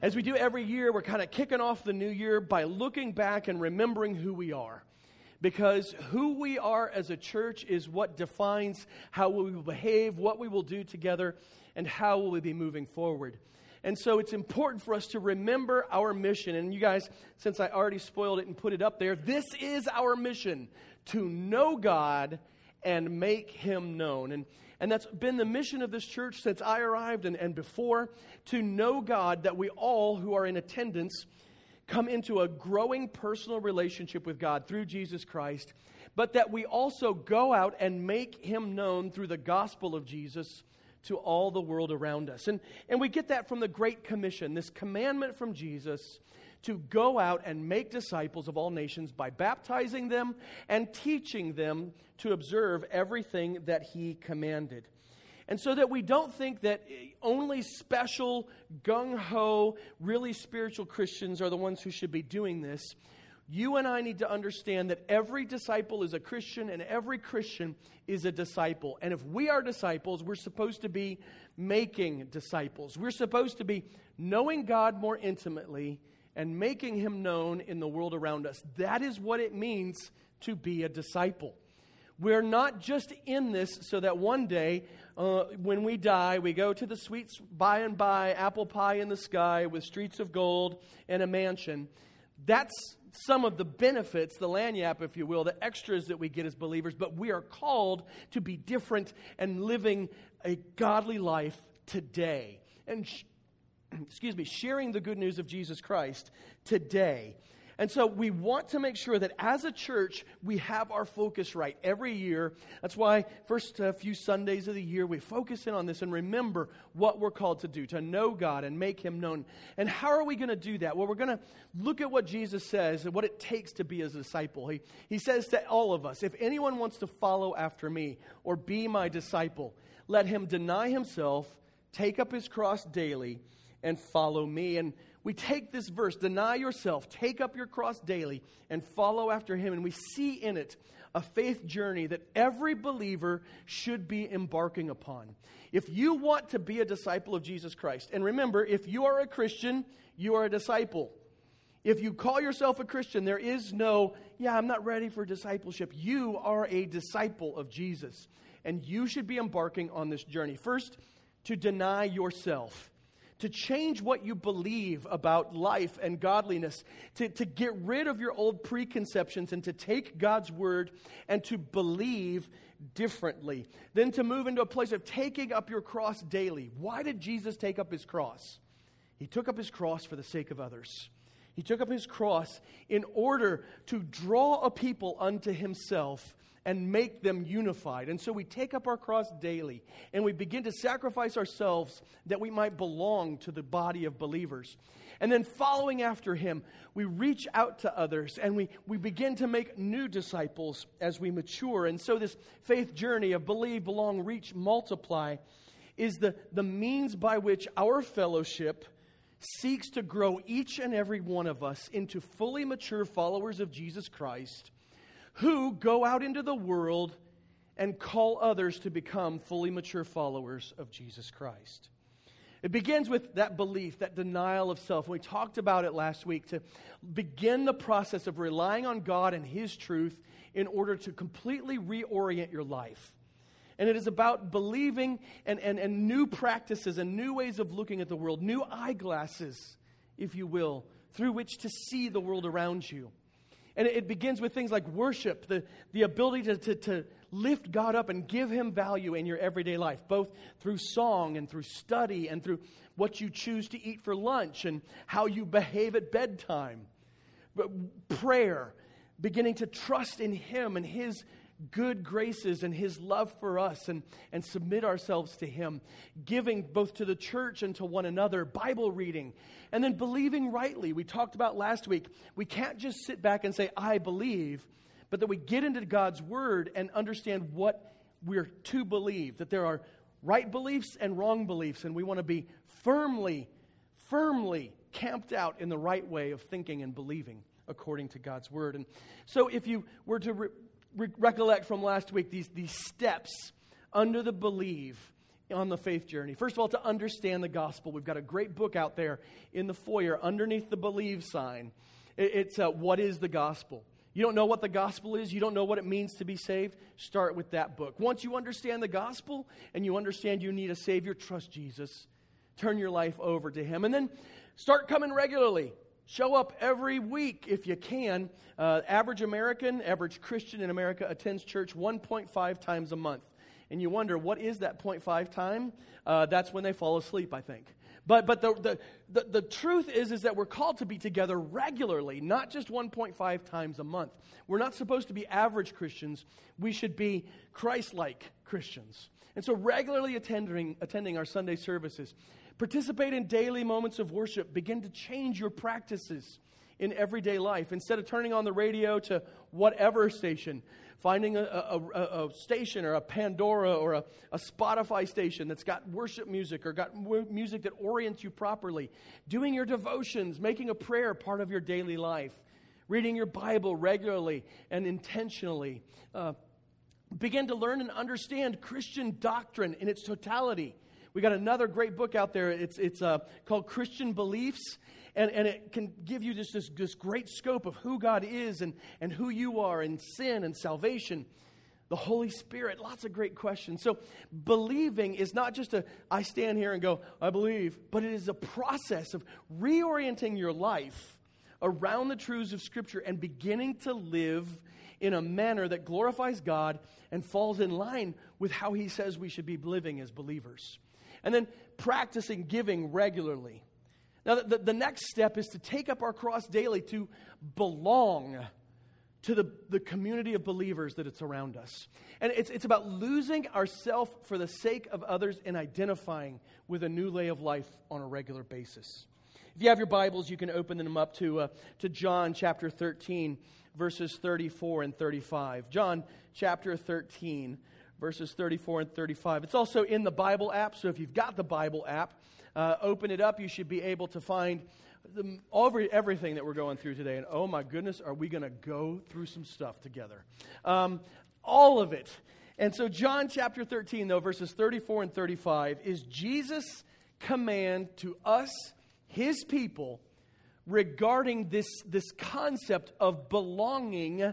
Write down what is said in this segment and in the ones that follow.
As we do every year, we're kind of kicking off the new year by looking back and remembering who we are. Because who we are as a church is what defines how we will behave, what we will do together, and how will we be moving forward. And so it's important for us to remember our mission. And you guys, since I already spoiled it and put it up there, this is our mission to know God and make Him known. And and that's been the mission of this church since I arrived and, and before to know God that we all who are in attendance come into a growing personal relationship with God through Jesus Christ, but that we also go out and make Him known through the gospel of Jesus to all the world around us. And, and we get that from the Great Commission, this commandment from Jesus to go out and make disciples of all nations by baptizing them and teaching them to observe everything that he commanded. And so that we don't think that only special, gung ho, really spiritual Christians are the ones who should be doing this. You and I need to understand that every disciple is a Christian and every Christian is a disciple. And if we are disciples, we're supposed to be making disciples. We're supposed to be knowing God more intimately and making him known in the world around us. That is what it means to be a disciple. We're not just in this so that one day, uh, when we die, we go to the sweet by and by apple pie in the sky with streets of gold and a mansion. That's some of the benefits, the lagniappe, if you will, the extras that we get as believers, but we are called to be different and living a godly life today. And excuse me, sharing the good news of Jesus Christ today. And so we want to make sure that as a church, we have our focus right every year. That's why first uh, few Sundays of the year, we focus in on this and remember what we're called to do, to know God and make Him known. And how are we going to do that? Well, we're going to look at what Jesus says and what it takes to be a disciple. He, he says to all of us, if anyone wants to follow after me or be my disciple, let him deny himself, take up his cross daily, and follow me. And we take this verse, deny yourself, take up your cross daily, and follow after him. And we see in it a faith journey that every believer should be embarking upon. If you want to be a disciple of Jesus Christ, and remember, if you are a Christian, you are a disciple. If you call yourself a Christian, there is no, yeah, I'm not ready for discipleship. You are a disciple of Jesus, and you should be embarking on this journey. First, to deny yourself to change what you believe about life and godliness, to, to get rid of your old preconceptions and to take God's word and to believe differently. Then to move into a place of taking up your cross daily. Why did Jesus take up his cross? He took up his cross for the sake of others. He took up his cross in order to draw a people unto himself and make them unified. And so we take up our cross daily and we begin to sacrifice ourselves that we might belong to the body of believers. And then following after him, we reach out to others and we, we begin to make new disciples as we mature. And so this faith journey of believe, belong, reach, multiply is the, the means by which our fellowship seeks to grow each and every one of us into fully mature followers of Jesus Christ who go out into the world and call others to become fully mature followers of Jesus Christ. It begins with that belief, that denial of self. We talked about it last week to begin the process of relying on God and His truth in order to completely reorient your life. And it is about believing and, and, and new practices and new ways of looking at the world, new eyeglasses, if you will, through which to see the world around you. And it begins with things like worship, the, the ability to, to, to lift God up and give Him value in your everyday life, both through song and through study and through what you choose to eat for lunch and how you behave at bedtime. But prayer, beginning to trust in Him and His good graces and His love for us and, and submit ourselves to Him, giving both to the church and to one another, Bible reading, and then believing rightly. We talked about last week. We can't just sit back and say, I believe, but that we get into God's Word and understand what we're to believe, that there are right beliefs and wrong beliefs, and we want to be firmly, firmly camped out in the right way of thinking and believing according to God's Word. And so, if you were to re- re- recollect from last week these, these steps under the believe on the faith journey. First of all, to understand the gospel, we've got a great book out there in the foyer underneath the believe sign. It's uh, What is the Gospel? You don't know what the gospel is, you don't know what it means to be saved, start with that book. Once you understand the gospel and you understand you need a Savior, trust Jesus. Turn your life over to Him. And then start coming regularly. Show up every week if you can. Uh, average American, average Christian in America attends church 1.5 times a month. And you wonder, what is that 0.5 time? Uh, that's when they fall asleep, I think. But, but the, the, the, the, truth is, is that we're called to be together regularly, not just 1.5 times a month. We're not supposed to be average Christians. We should be Christ like Christians. And so, regularly attending, attending our Sunday services, participate in daily moments of worship, begin to change your practices in everyday life. Instead of turning on the radio to whatever station, finding a, a, a, a station or a Pandora or a, Spotify station that's got worship music or got music that orients you properly, doing your devotions, making a prayer part of your daily life, reading your Bible regularly and intentionally. Uh, begin to learn and understand Christian doctrine in its totality. We got another great book out there. It's, it's uh, called Christian Beliefs and, and it can give you just this, this great scope of who God is and, and who you are and sin and salvation. The Holy Spirit, lots of great questions. So, believing is not just a, I stand here and go, I believe, but it is a process of reorienting your life around the truths of Scripture and beginning to live in a manner that glorifies God and falls in line with how He says we should be living as believers. And then practicing giving regularly. Now, the, the next step is to take up our cross daily to belong to the, the community of believers that it's around us. And it's, it's about losing ourself for the sake of others and identifying with a new way of life on a regular basis. If you have your Bibles, you can open them up to, uh, to John chapter 13, verses 34 and 35. John chapter 13, verses 34 and 35. It's also in the Bible app, so if you've got the Bible app, uh, open it up, you should be able to find the, every, everything that we're going through today. And oh my goodness, are we going to go through some stuff together? Um, all of it. And so, John chapter 13, though, verses 34 and 35, is Jesus' command to us, his people, regarding this, this concept of belonging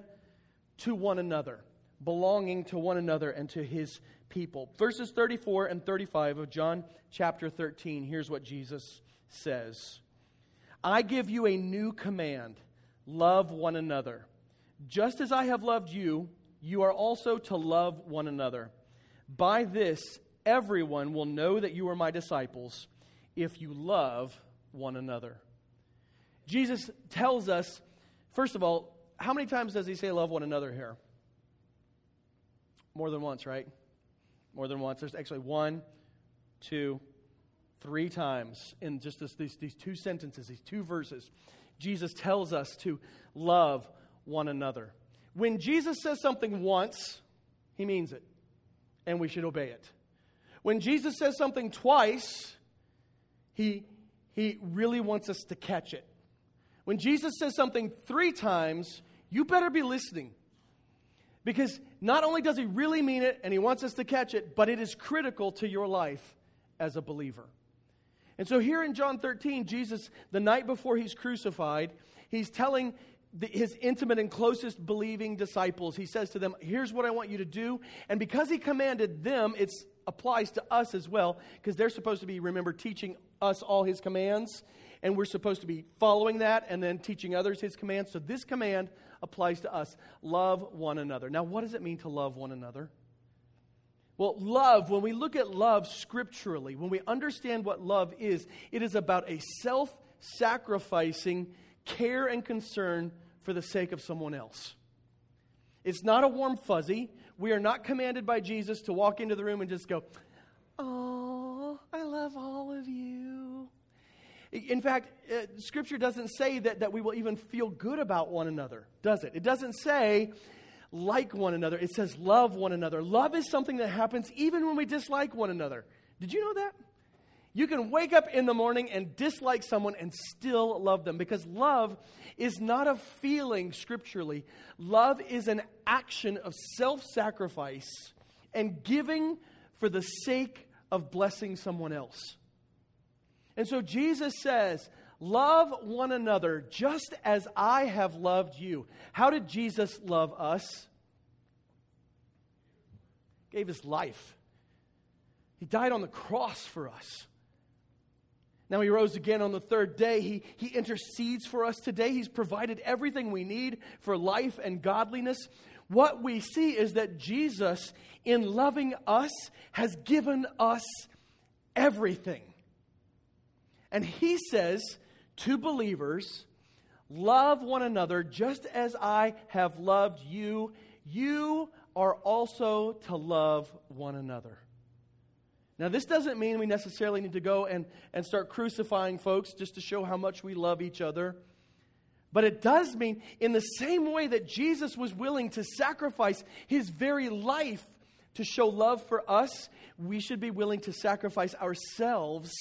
to one another. Belonging to one another and to his people. Verses 34 and 35 of John chapter 13, here's what Jesus says I give you a new command love one another. Just as I have loved you, you are also to love one another. By this, everyone will know that you are my disciples if you love one another. Jesus tells us, first of all, how many times does he say love one another here? More than once, right? more than once. There's actually one, two, three times in just this, these, these two sentences, these two verses. Jesus tells us to love one another. When Jesus says something once, he means it, and we should obey it. When Jesus says something twice, he, he really wants us to catch it. When Jesus says something three times, you better be listening because not only does he really mean it and he wants us to catch it, but it is critical to your life as a believer. And so here in John 13, Jesus, the night before he's crucified, he's telling the, his intimate and closest believing disciples, he says to them, Here's what I want you to do. And because he commanded them, it applies to us as well, because they're supposed to be, remember, teaching us all his commands. And we're supposed to be following that and then teaching others his commands. So this command applies to us. Love one another. Now, what does it mean to love one another? Well, love, when we look at love scripturally, when we understand what love is, it is about a self sacrificing care and concern for the sake of someone else. It's not a warm fuzzy. We are not commanded by Jesus to walk into the room and just go, Oh, I love all of you. In fact, uh, Scripture doesn't say that, that we will even feel good about one another, does it? It doesn't say like one another, it says love one another. Love is something that happens even when we dislike one another. Did you know that? You can wake up in the morning and dislike someone and still love them because love is not a feeling scripturally. Love is an action of self sacrifice and giving for the sake of blessing someone else. And so Jesus says, Love one another just as I have loved you. How did Jesus love us? Gave his life. He died on the cross for us. Now he rose again on the third day. He, he intercedes for us today. He's provided everything we need for life and godliness. What we see is that Jesus, in loving us, has given us everything. And he says to believers, Love one another just as I have loved you. You are also to love one another. Now, this doesn't mean we necessarily need to go and, and start crucifying folks just to show how much we love each other. But it does mean, in the same way that Jesus was willing to sacrifice his very life to show love for us, we should be willing to sacrifice ourselves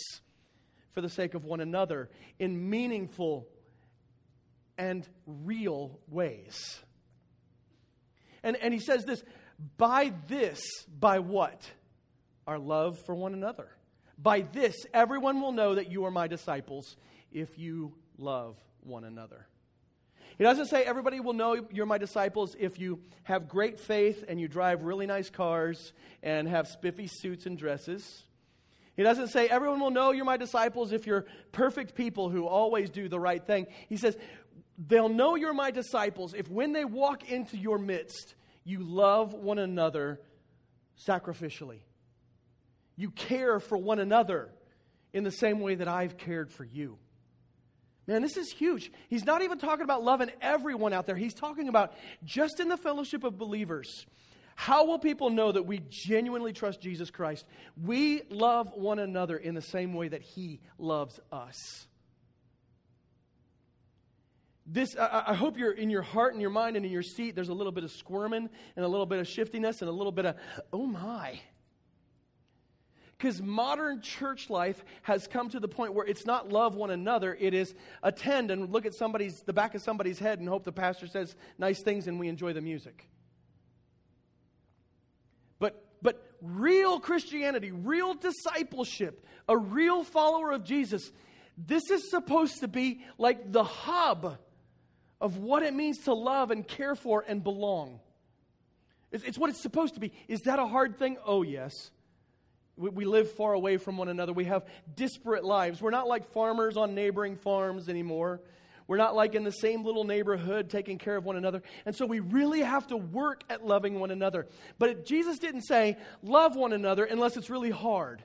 for the sake of one another in meaningful and real ways. And, and he says this by this, by what? Our love for one another. By this, everyone will know that you are my disciples if you love one another. He doesn't say everybody will know you're my disciples if you have great faith and you drive really nice cars and have spiffy suits and dresses. He doesn't say everyone will know you're my disciples if you're perfect people who always do the right thing. He says they'll know you're my disciples if when they walk into your midst, you love one another sacrificially. You care for one another in the same way that I've cared for you. Man, this is huge. He's not even talking about loving everyone out there. He's talking about just in the fellowship of believers. How will people know that we genuinely trust Jesus Christ? We love one another in the same way that He loves us. This, I, I hope you're in your heart and your mind and in your seat, there's a little bit of squirming and a little bit of shiftiness and a little bit of, oh my. Because modern church life has come to the point where it's not love one another, it is attend and look at somebody's the back of somebody's head and hope the pastor says nice things and we enjoy the music. But real Christianity, real discipleship, a real follower of Jesus, this is supposed to be like the hub of what it means to love and care for and belong. It's, it's what it's supposed to be. Is that a hard thing? Oh, yes. We, we live far away from one another. We have disparate lives. We're not like farmers on neighboring farms anymore. We're not like in the same little neighborhood taking care of one another. And so we really have to work at loving one another. But it, Jesus didn't say, love one another unless it's really hard.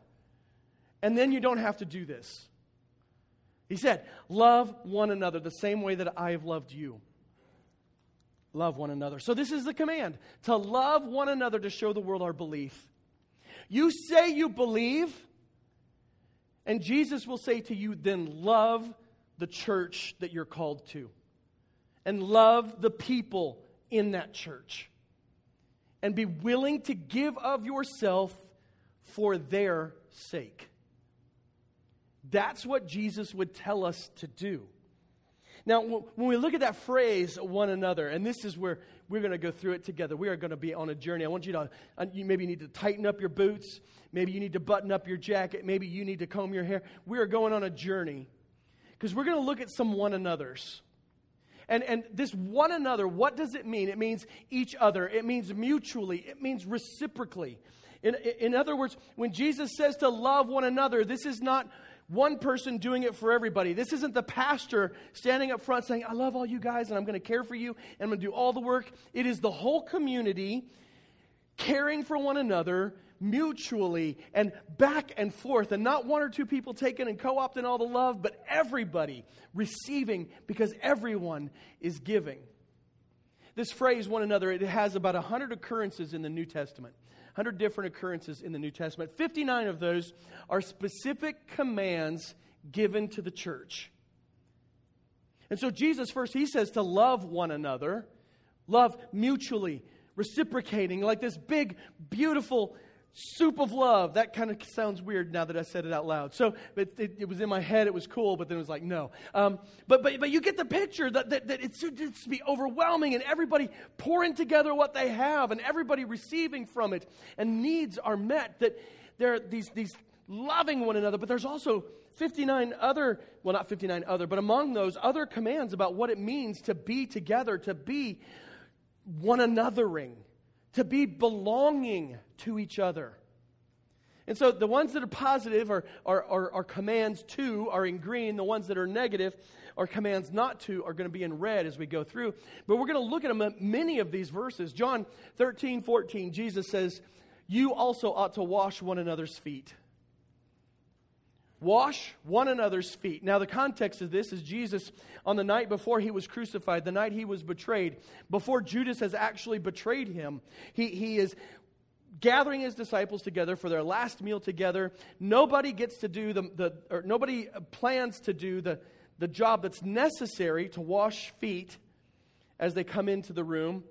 And then you don't have to do this. He said, love one another the same way that I have loved you. Love one another. So this is the command to love one another to show the world our belief. You say you believe, and Jesus will say to you, then love the church that you're called to, and love the people in that church, and be willing to give of yourself for their sake. That's what Jesus would tell us to do. Now, when we look at that phrase, one another, and this is where we're going to go through it together. We are going to be on a journey. I want you to, uh, you maybe need to tighten up your boots. Maybe you need to button up your jacket. Maybe you need to comb your hair. We are going on a journey because we're going to look at some one another's. And, and this one another, what does it mean? It means each other, it means mutually, it means reciprocally. In, in other words, when Jesus says to love one another, this is not one person doing it for everybody. This isn't the pastor standing up front saying, I love all you guys and I'm going to care for you and I'm going to do all the work. It is the whole community caring for one another mutually and back and forth, and not one or two people taking and co opting all the love, but everybody receiving because everyone is giving. this phrase, one another, it has about 100 occurrences in the New Testament. 100 different occurrences in the New Testament. 59 of those are specific commands given to the church. And so Jesus first, he says to love one another, love mutually, reciprocating, like this big, beautiful soup of love. That kind of sounds weird now that I said it out loud. So it, it, it was in my head, it was cool, but then it was like, no. Um, but, but, but you get the picture that, that, that it's, it's to be overwhelming and everybody pouring together what they have and everybody receiving from it and needs are met. That there are these, these loving one another, but there's also 59 other, well, not 59 other, but among those other commands about what it means to be together, to be one anothering, to be belonging to each other. And so the ones that are positive are, are, are, are, commands to are in green. The ones that are negative are commands not to are going to be in red as we go through. But we're going to look at uh, many of these verses. John 13, 14, Jesus says, You also ought to wash one another's feet. Wash one another's feet. Now, the context of this is Jesus, on the night before he was crucified, the night he was betrayed, before Judas has actually betrayed him, he, he is gathering his disciples together for their last meal together. Nobody gets to do the, the or nobody plans to do the, the job that's necessary to wash feet as they come into the room.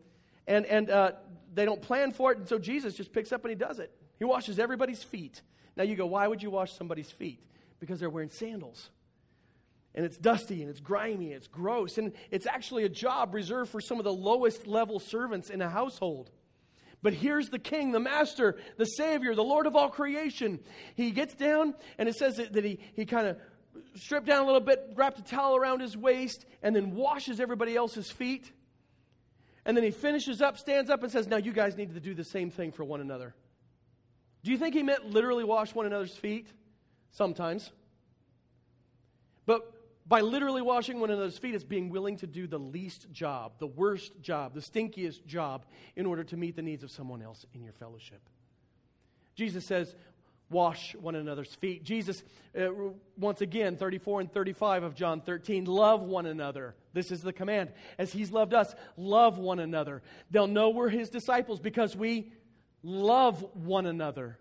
And, and uh, they don't plan for it, and so Jesus just picks up and he does it. He washes everybody's feet. Now you go, why would you wash somebody's feet? Because they're wearing sandals. And it's dusty and it's grimy and it's gross. And it's actually a job reserved for some of the lowest level servants in a household. But here's the king, the master, the savior, the Lord of all creation. He gets down and it says that, he, he kind of stripped down a little bit, wrapped a towel around his waist, and then washes everybody else's feet. And then he finishes up, stands up, and says, Now you guys need to do the same thing for one another. Do you think he meant literally wash one another's feet? Sometimes. But by literally washing one another's feet, it's being willing to do the least job, the worst job, the stinkiest job in order to meet the needs of someone else in your fellowship. Jesus says, wash one another's feet. Jesus, uh, once again, 34 and 35 of John 13, love one another. This is the command. As he's loved us, love one another. They'll know we're his disciples because we love one another.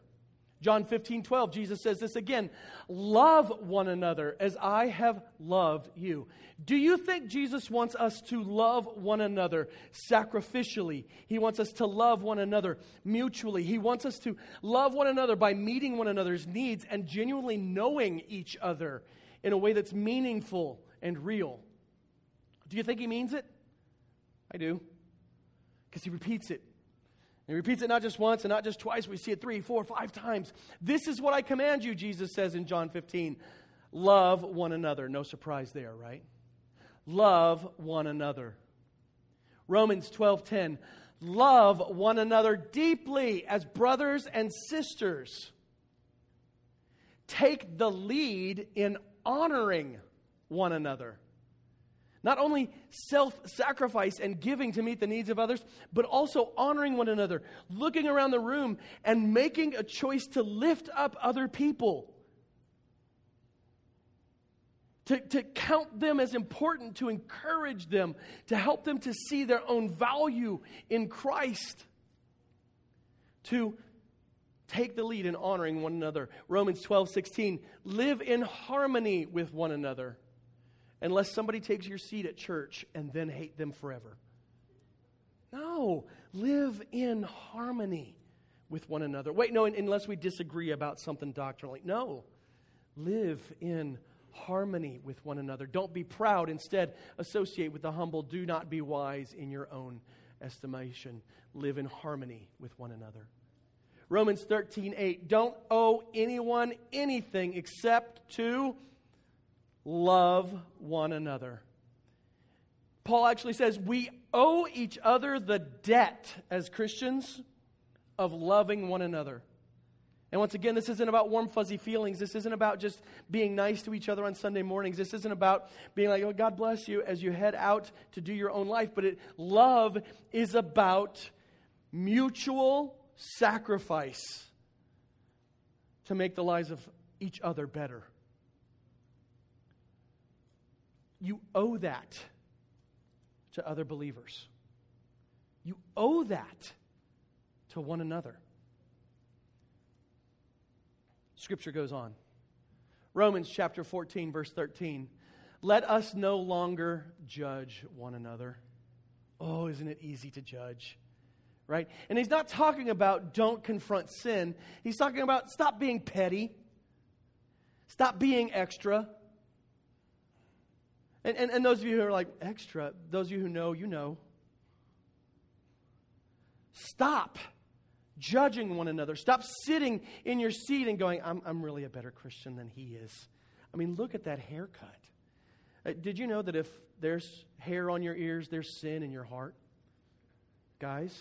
John 15, 12, Jesus says this again Love one another as I have loved you. Do you think Jesus wants us to love one another sacrificially? He wants us to love one another mutually. He wants us to love one another by meeting one another's needs and genuinely knowing each other in a way that's meaningful and real. Do you think he means it? I do. Because he repeats it he repeats it not just once and not just twice. We see it three, four, five times. This is what I command you, Jesus says in John 15. Love one another. No surprise there, right? Love one another. Romans 12:10. Love one another deeply as brothers and sisters. Take the lead in honoring one another. Not only self sacrifice and giving to meet the needs of others, but also honoring one another, looking around the room and making a choice to lift up other people. To, to count them as important, to encourage them, to help them to see their own value in Christ, to take the lead in honoring one another. Romans 12, 16, live in harmony with one another unless somebody takes your seat at church and then hate them forever. No, live in harmony with one another. Wait, no, unless we disagree about something doctrinally. No, live in harmony with one another. Don't be proud. Instead, associate with the humble. Do not be wise in your own estimation. Live in harmony with one another. Romans 13, 8. Don't owe anyone anything except to love one another. Paul actually says we owe each other the debt as Christians of loving one another. And once again, this isn't about warm, fuzzy feelings. This isn't about just being nice to each other on Sunday mornings. This isn't about being like, oh, God bless you as you head out to do your own life. But it, love is about mutual sacrifice to make the lives of each other better. You owe that to other believers. You owe that to one another. Scripture goes on. Romans chapter 14, verse 13. Let us no longer judge one another. Oh, isn't it easy to judge? Right? And he's not talking about don't confront sin. He's talking about stop being petty, stop being extra. And, and, and those of you who are like, extra, those of you who know, you know. Stop judging one another. Stop sitting in your seat and going, I'm, I'm really a better Christian than he is. I mean, look at that haircut. Uh, did you know that if there's hair on your ears, there's sin in your heart? Guys,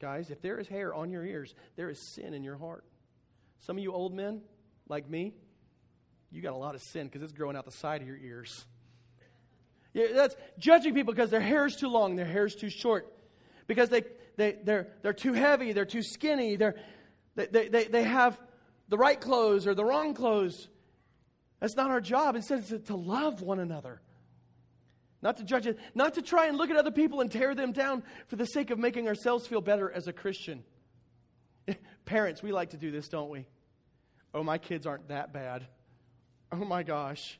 guys, if there is hair on your ears, there is sin in your heart. Some of you old men, like me, you got a lot of sin because it's growing out the side of your ears. That's judging people because their hair is too long, their hair is too short, because they, they, they're, they're too heavy, they're too skinny, they're, they, they, they have the right clothes or the wrong clothes. That's not our job. Instead, it's to love one another. Not to judge it, not to try and look at other people and tear them down for the sake of making ourselves feel better as a Christian. Parents, we like to do this, don't we? Oh, my kids aren't that bad. Oh my gosh.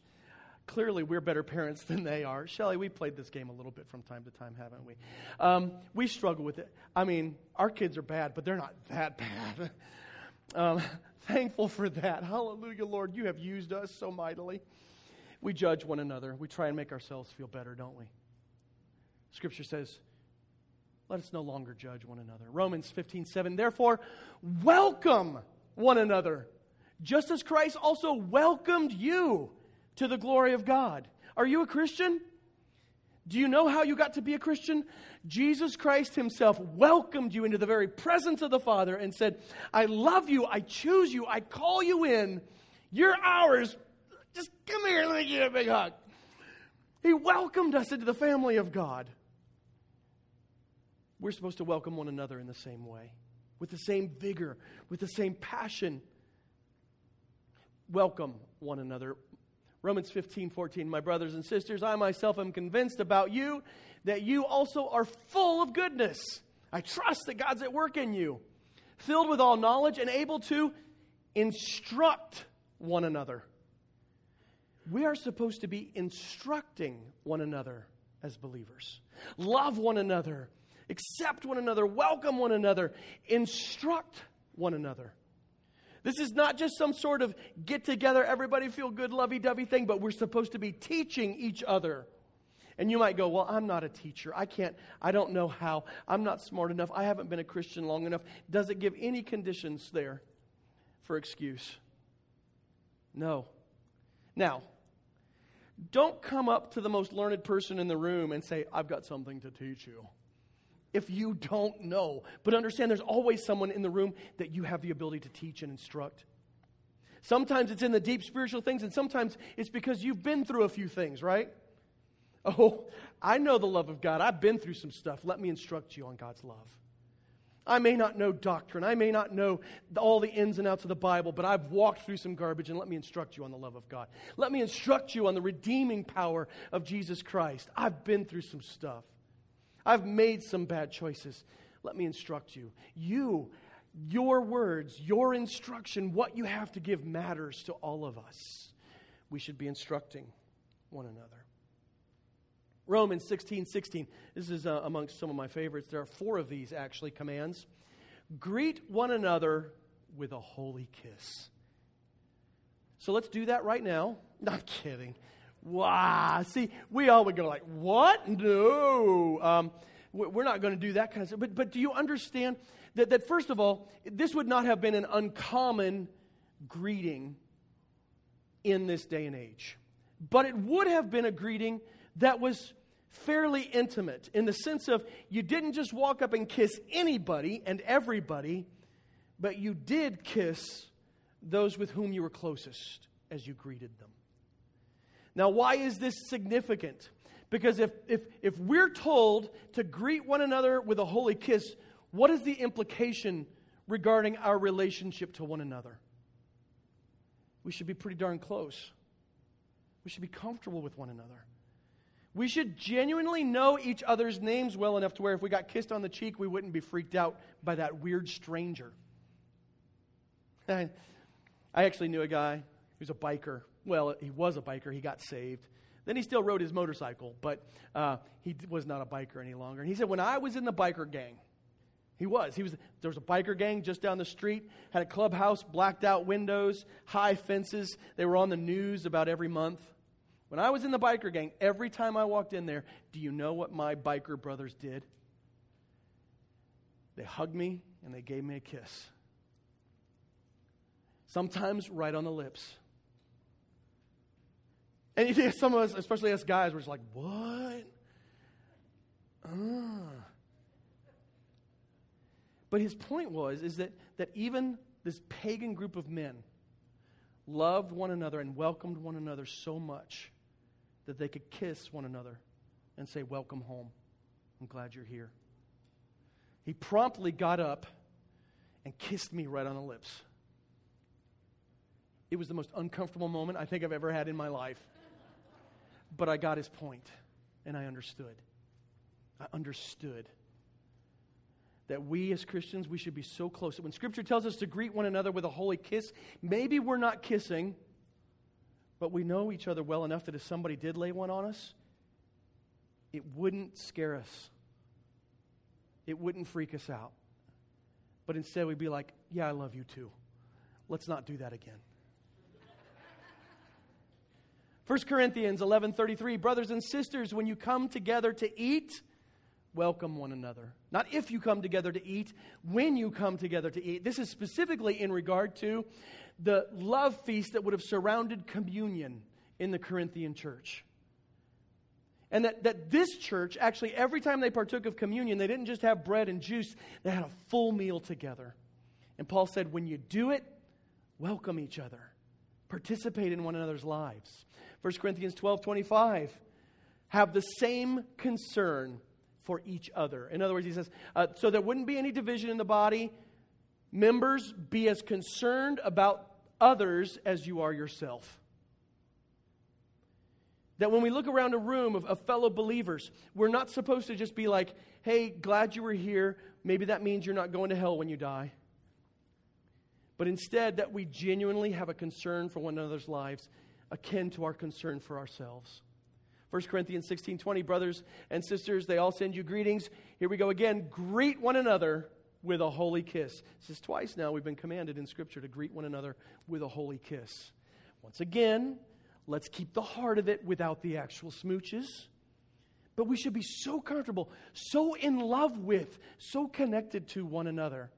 Clearly, we're better parents than they are. Shelly, we played this game a little bit from time to time, haven't we? Um, we struggle with it. I mean, our kids are bad, but they're not that bad. um, thankful for that. Hallelujah, Lord. You have used us so mightily. We judge one another. We try and make ourselves feel better, don't we? Scripture says, let us no longer judge one another. Romans 15, 7. Therefore, welcome one another, just as Christ also welcomed you to the glory of God. Are you a Christian? Do you know how you got to be a Christian? Jesus Christ Himself welcomed you into the very presence of the Father and said, I love you, I choose you, I call you in. You're ours. Just come here, let me give you a big hug. He welcomed us into the family of God. We're supposed to welcome one another in the same way, with the same vigor, with the same passion. Welcome one another. Romans 15, 14. My brothers and sisters, I myself am convinced about you that you also are full of goodness. I trust that God's at work in you, filled with all knowledge and able to instruct one another. We are supposed to be instructing one another as believers. Love one another, accept one another, welcome one another, instruct one another. This is not just some sort of get together, everybody feel good, lovey dovey thing, but we're supposed to be teaching each other. And you might go, Well, I'm not a teacher. I can't, I don't know how. I'm not smart enough. I haven't been a Christian long enough. Does it give any conditions there for excuse? No. Now, don't come up to the most learned person in the room and say, I've got something to teach you if you don't know. But understand there's always someone in the room that you have the ability to teach and instruct. Sometimes it's in the deep spiritual things, and sometimes it's because you've been through a few things, right? Oh, I know the love of God. I've been through some stuff. Let me instruct you on God's love. I may not know doctrine. I may not know all the ins and outs of the Bible, but I've walked through some garbage, and let me instruct you on the love of God. Let me instruct you on the redeeming power of Jesus Christ. I've been through some stuff. I've made some bad choices. Let me instruct you. You, your words, your instruction, what you have to give matters to all of us. We should be instructing one another. Romans 16 16. This is uh, amongst some of my favorites. There are four of these actually commands. Greet one another with a holy kiss. So let's do that right now. Not kidding. Wow. See, we all would go like, what? No. Um, we're not going to do that kind of stuff. But, but do you understand that, that, first of all, this would not have been an uncommon greeting in this day and age. But it would have been a greeting that was fairly intimate in the sense of you didn't just walk up and kiss anybody and everybody, but you did kiss those with whom you were closest as you greeted them. Now, why is this significant? Because if, if, if we're told to greet one another with a holy kiss, what is the implication regarding our relationship to one another? We should be pretty darn close. We should be comfortable with one another. We should genuinely know each other's names well enough to where if we got kissed on the cheek, we wouldn't be freaked out by that weird stranger. I actually knew a guy who was a biker. Well, he was a biker, he got saved. Then he still rode his motorcycle, but uh, he was not a biker any longer. And he said, When I was in the biker gang, he was. He was. There was a biker gang just down the street. Had a clubhouse, blacked out windows, high fences. They were on the news about every month. When I was in the biker gang, every time I walked in there, do you know what my biker brothers did? They hugged me and they gave me a kiss. Sometimes right on the lips. And you think some of us, especially us guys, were just like, what? Uh. But his point was is that, that even this pagan group of men loved one another and welcomed one another so much that they could kiss one another and say, Welcome home. I'm glad you're here. He promptly got up and kissed me right on the lips. It was the most uncomfortable moment I think I've ever had in my life. But I got his point, and I understood. I understood that we as Christians, we should be so close. When Scripture tells us to greet one another with a holy kiss, maybe we're not kissing, but we know each other well enough that if somebody did lay one on us, it wouldn't scare us. It wouldn't freak us out. But instead, we'd be like, Yeah, I love you too. Let's not do that again. 1 Corinthians 11:33 Brothers and sisters when you come together to eat welcome one another. Not if you come together to eat, when you come together to eat. This is specifically in regard to the love feast that would have surrounded communion in the Corinthian church. And that, that this church, actually, every time they partook of communion, they didn't just have bread and juice, they had a full meal together. And Paul said, when you do it, welcome each other, participate in one another's lives. 1 Corinthians 12 25, have the same concern for each other. In other words, he says, uh, so there wouldn't be any division in the body. Members, be as concerned about others as you are yourself. That when we look around a room of, of fellow believers, we're not supposed to just be like, hey, glad you were here. Maybe that means you're not going to hell when you die. But instead, that we genuinely have a concern for one another's lives, akin to our concern for ourselves. 1 Corinthians 16 20, brothers and sisters, they all send you greetings. Here we go again. Greet one another with a holy kiss. This is twice now we've been commanded in Scripture to greet one another with a holy kiss. Once again, let's keep the heart of it without the actual smooches. But we should be so comfortable, so in love with, so connected to one another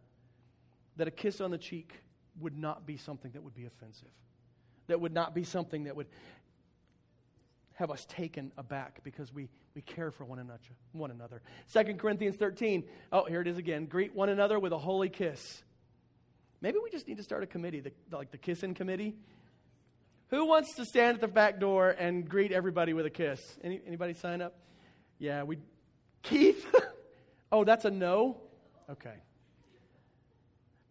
that a kiss on the cheek would not be something that would be offensive. That would not be something that would have us taken aback because we, we care for one another, one another. 2 Corinthians 13. Oh, here it is again. Greet one another with a holy kiss. Maybe we just need to start a committee, the, like the kissing committee. Who wants to stand at the back door and greet everybody with a kiss? Any, anybody sign up? Yeah, we. Keith? oh, that's a no? Okay.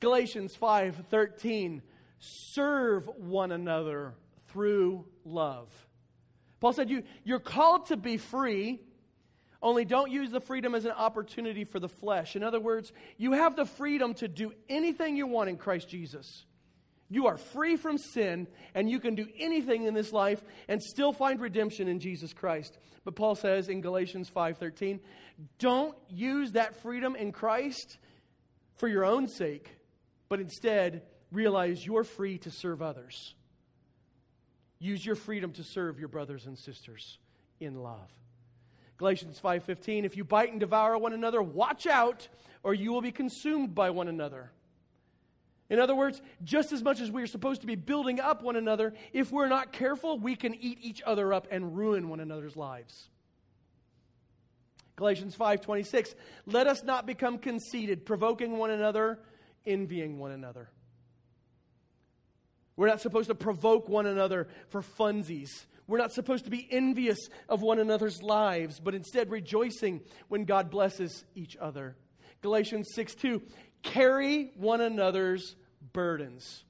Galatians 5:13 serve one another through love. Paul said, you, You're called to be free, only don't use the freedom as an opportunity for the flesh. In other words, you have the freedom to do anything you want in Christ Jesus. You are free from sin, and you can do anything in this life and still find redemption in Jesus Christ. But Paul says in Galatians 5:13, don't use that freedom in Christ for your own sake, but instead realize you're free to serve others. Use your freedom to serve your brothers and sisters in love. Galatians 5:15 If you bite and devour one another, watch out or you will be consumed by one another. In other words, just as much as we are supposed to be building up one another, if we're not careful, we can eat each other up and ruin one another's lives. Galatians 5:26 Let us not become conceited, provoking one another, envying one another. We're not supposed to provoke one another for funsies. We're not supposed to be envious of one another's lives, but instead rejoicing when God blesses each other. Galatians 6 2, carry one another's burdens.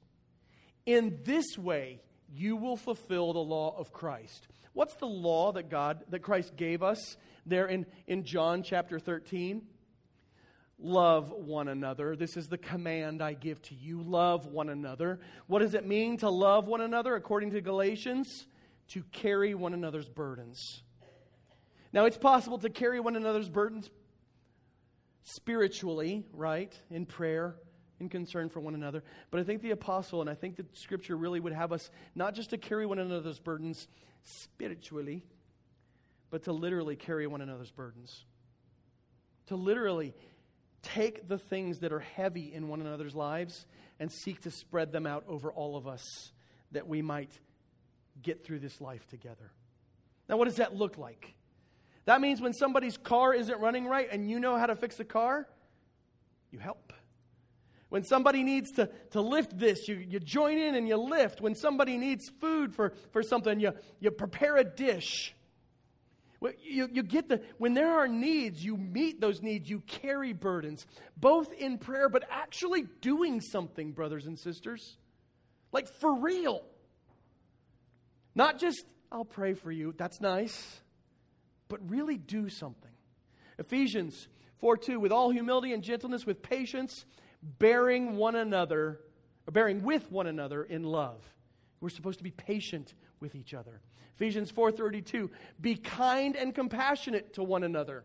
In this way, you will fulfill the law of Christ. What's the law that God that Christ gave us there in, in John chapter 13? Love one another. This is the command I give to you. Love one another. What does it mean to love one another according to Galatians? To carry one another's burdens. Now, it's possible to carry one another's burdens spiritually, right? In prayer, in concern for one another. But I think the apostle, and I think that scripture really would have us not just to carry one another's burdens spiritually, but to literally carry one another's burdens. To literally take the things that are heavy in one another's lives and seek to spread them out over all of us that we might get through this life together. Now, what does that look like? That means when somebody's car isn't running right and you know how to fix a car, you help. When somebody needs to, to lift this, you, you join in and you lift. When somebody needs food for, for something, you, you prepare a dish. You, you get the, when there are needs, you meet those needs, you carry burdens, both in prayer, but actually doing something, brothers and sisters. Like for real. Not just, I'll pray for you, that's nice, but really do something. Ephesians 4 2, with all humility and gentleness, with patience, bearing one another, bearing with one another in love. We're supposed to be patient with each other. Ephesians 4:32, be kind and compassionate to one another.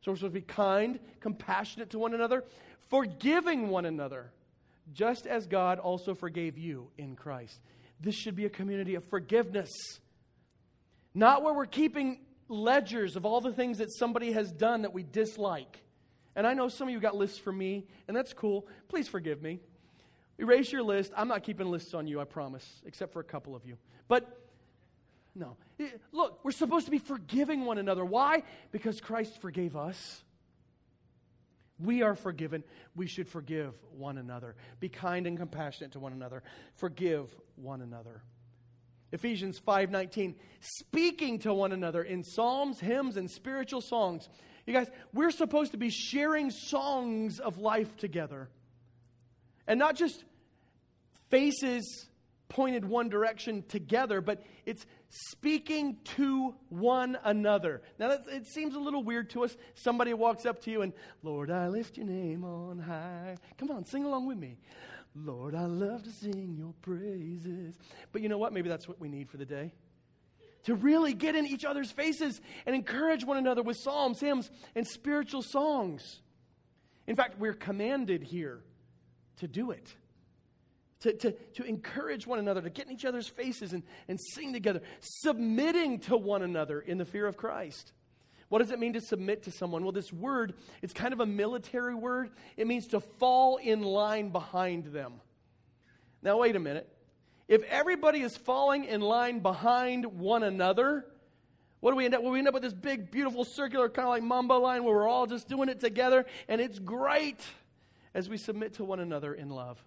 So we're supposed to be kind, compassionate to one another, forgiving one another, just as God also forgave you in Christ. This should be a community of forgiveness. Not where we're keeping ledgers of all the things that somebody has done that we dislike. And I know some of you got lists for me, and that's cool. Please forgive me. Erase your list. I'm not keeping lists on you, I promise, except for a couple of you. But no. Look, we're supposed to be forgiving one another. Why? Because Christ forgave us. We are forgiven. We should forgive one another. Be kind and compassionate to one another. Forgive one another. Ephesians 5:19 speaking to one another in psalms, hymns and spiritual songs. You guys, we're supposed to be sharing songs of life together. And not just faces pointed one direction together, but it's speaking to one another. Now, it seems a little weird to us. Somebody walks up to you and, Lord, I lift your name on high. Come on, sing along with me. Lord, I love to sing your praises. But you know what? Maybe that's what we need for the day. To really get in each other's faces and encourage one another with psalms, hymns, and spiritual songs. In fact, we're commanded here to do it to, to, to encourage one another, to get in each other's faces and, and sing together, submitting to one another in the fear of Christ. What does it mean to submit to someone? Well, this word, it's kind of a military word. It means to fall in line behind them. Now, wait a minute. If everybody is falling in line behind one another, what do we end up? Well, we end up with this big, beautiful, circular, kind of like Mamba line where we're all just doing it together, and it's great as we submit to one another in love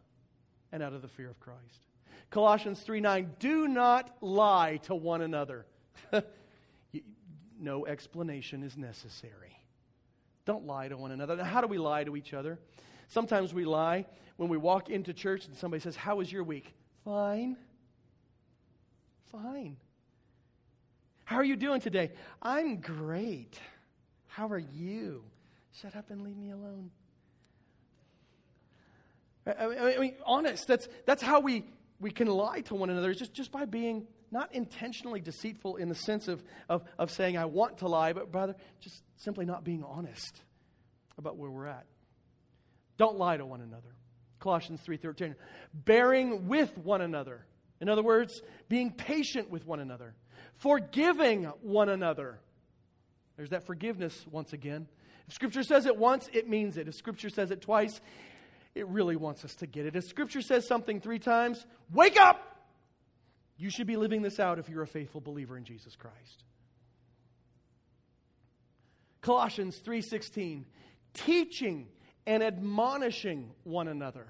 and out of the fear of Christ. Colossians 3 9, do not lie to one another. no explanation is necessary. Don't lie to one another. Now, how do we lie to each other? Sometimes we lie when we walk into church and somebody says, How was your week? Fine. Fine. How are you doing today? I'm great. How are you? Shut up and leave me alone. I mean, honest, that's, that's how we, we can lie to one another, just, just by being not intentionally deceitful in the sense of, of, of saying, I want to lie, but rather just simply not being honest about where we're at. Don't lie to one another. Colossians 3:13 bearing with one another. In other words, being patient with one another, forgiving one another. There's that forgiveness once again. If scripture says it once, it means it. If scripture says it twice, it really wants us to get it. If Scripture says something three times, wake up! You should be living this out if you're a faithful believer in Jesus Christ. Colossians 3:16 teaching and admonishing one another.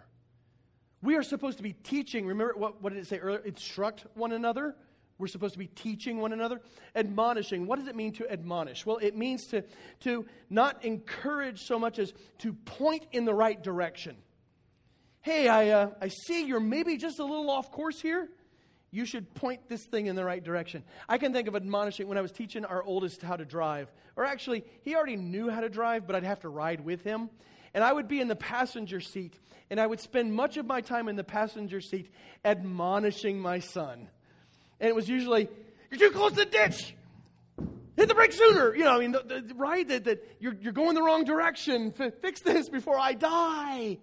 We are supposed to be teaching. Remember what, what did it say earlier? Instruct one another. We're supposed to be teaching one another. Admonishing. What does it mean to admonish? Well, it means to, to not encourage so much as to point in the right direction hey, I, uh, I see you're maybe just a little off course here. you should point this thing in the right direction. I can think of admonishing when I was teaching our oldest how to drive. Or actually, he already knew how to drive, but I'd have to ride with him. And I would be in the passenger seat, and I would spend much of my time in the passenger seat admonishing my son. And it was usually, You're too close to the ditch! Hit the brake sooner! You know, I mean, the, the, right? That, you're, you're going the wrong direction. F- fix this before I die.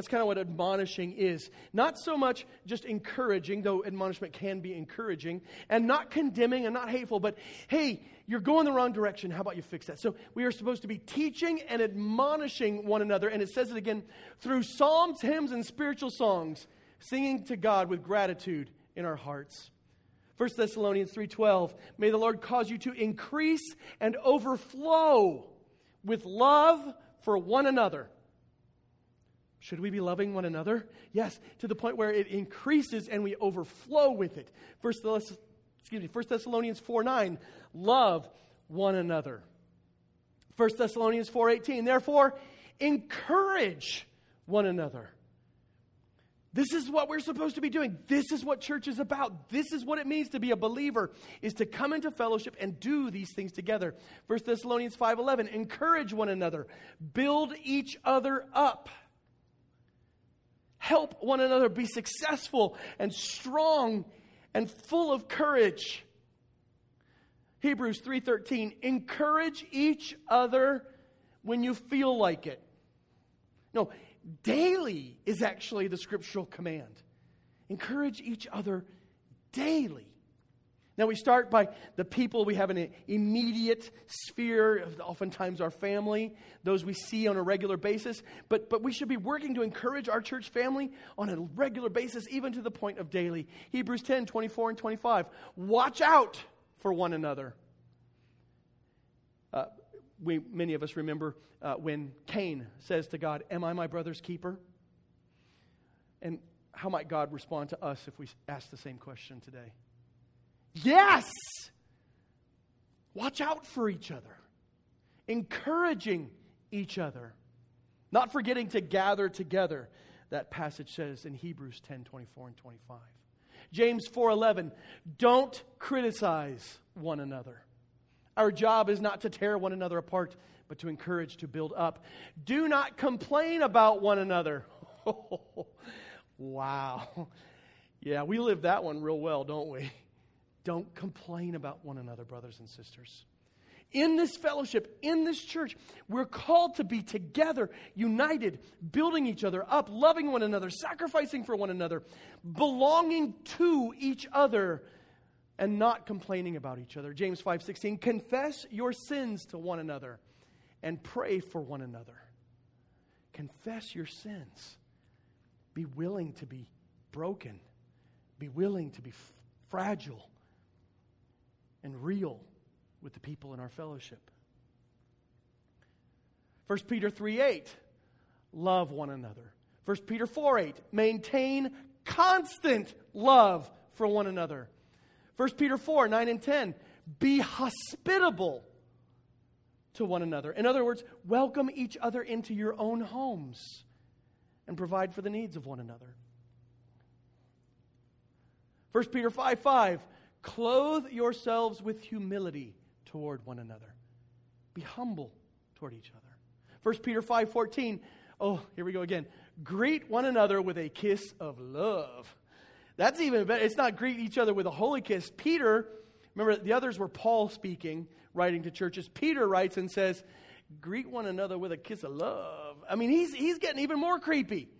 That's kind of what admonishing is. Not so much just encouraging, though admonishment can be encouraging, and not condemning and not hateful, but hey, you're going the wrong direction. How about you fix that? So we are supposed to be teaching and admonishing one another, and it says it again through psalms, hymns, and spiritual songs, singing to God with gratitude in our hearts. 1 Thessalonians 3:12 May the Lord cause you to increase and overflow with love for one another should we be loving one another? Yes, to the point where it increases and we overflow with it. First, excuse me, 1 Thessalonians 4 9, love one another. 1 Thessalonians 4 18, therefore, encourage one another. This is what we're supposed to be doing. This is what church is about. This is what it means to be a believer is to come into fellowship and do these things together. 1 Thessalonians 5:11 encourage one another, build each other up help one another be successful and strong and full of courage. Hebrews 3:13 encourage each other when you feel like it. No, daily is actually the scriptural command. Encourage each other daily. Now, we start by the people we have an immediate sphere, oftentimes our family, those we see on a regular basis. But, but we should be working to encourage our church family on a regular basis, even to the point of daily. Hebrews 10 24 and 25. Watch out for one another. Uh, we, many of us remember uh, when Cain says to God, Am I my brother's keeper? And how might God respond to us if we ask the same question today? Yes! Watch out for each other, encouraging each other, not forgetting to gather together. That passage says in Hebrews 10 24 and 25. James 4:11 Don't criticize one another. Our job is not to tear one another apart, but to encourage, to build up. Do not complain about one another. wow. Yeah, we live that one real well, don't we? Don't complain about one another, brothers and sisters. In this fellowship, in this church, we're called to be together, united, building each other up, loving one another, sacrificing for one another, belonging to each other, and not complaining about each other. James 5:16, confess your sins to one another and pray for one another. Confess your sins. Be willing to be broken. Be willing to be f- fragile and real with the people in our fellowship. 1 Peter 3 8, love one another. 1 Peter 4 8, maintain constant love for one another. 1 Peter 4 9 and 10, be hospitable to one another. In other words, welcome each other into your own homes and provide for the needs of one another. 1 Peter 5 5, Clothe yourselves with humility toward one another. Be humble toward each other. 1 Peter 5:14. Oh, here we go again. Greet one another with a kiss of love. That's even better. It's not greet each other with a holy kiss. Peter, remember the others were Paul speaking, writing to churches. Peter writes and says, "Greet one another with a kiss of love." I mean, he's he's getting even more creepy.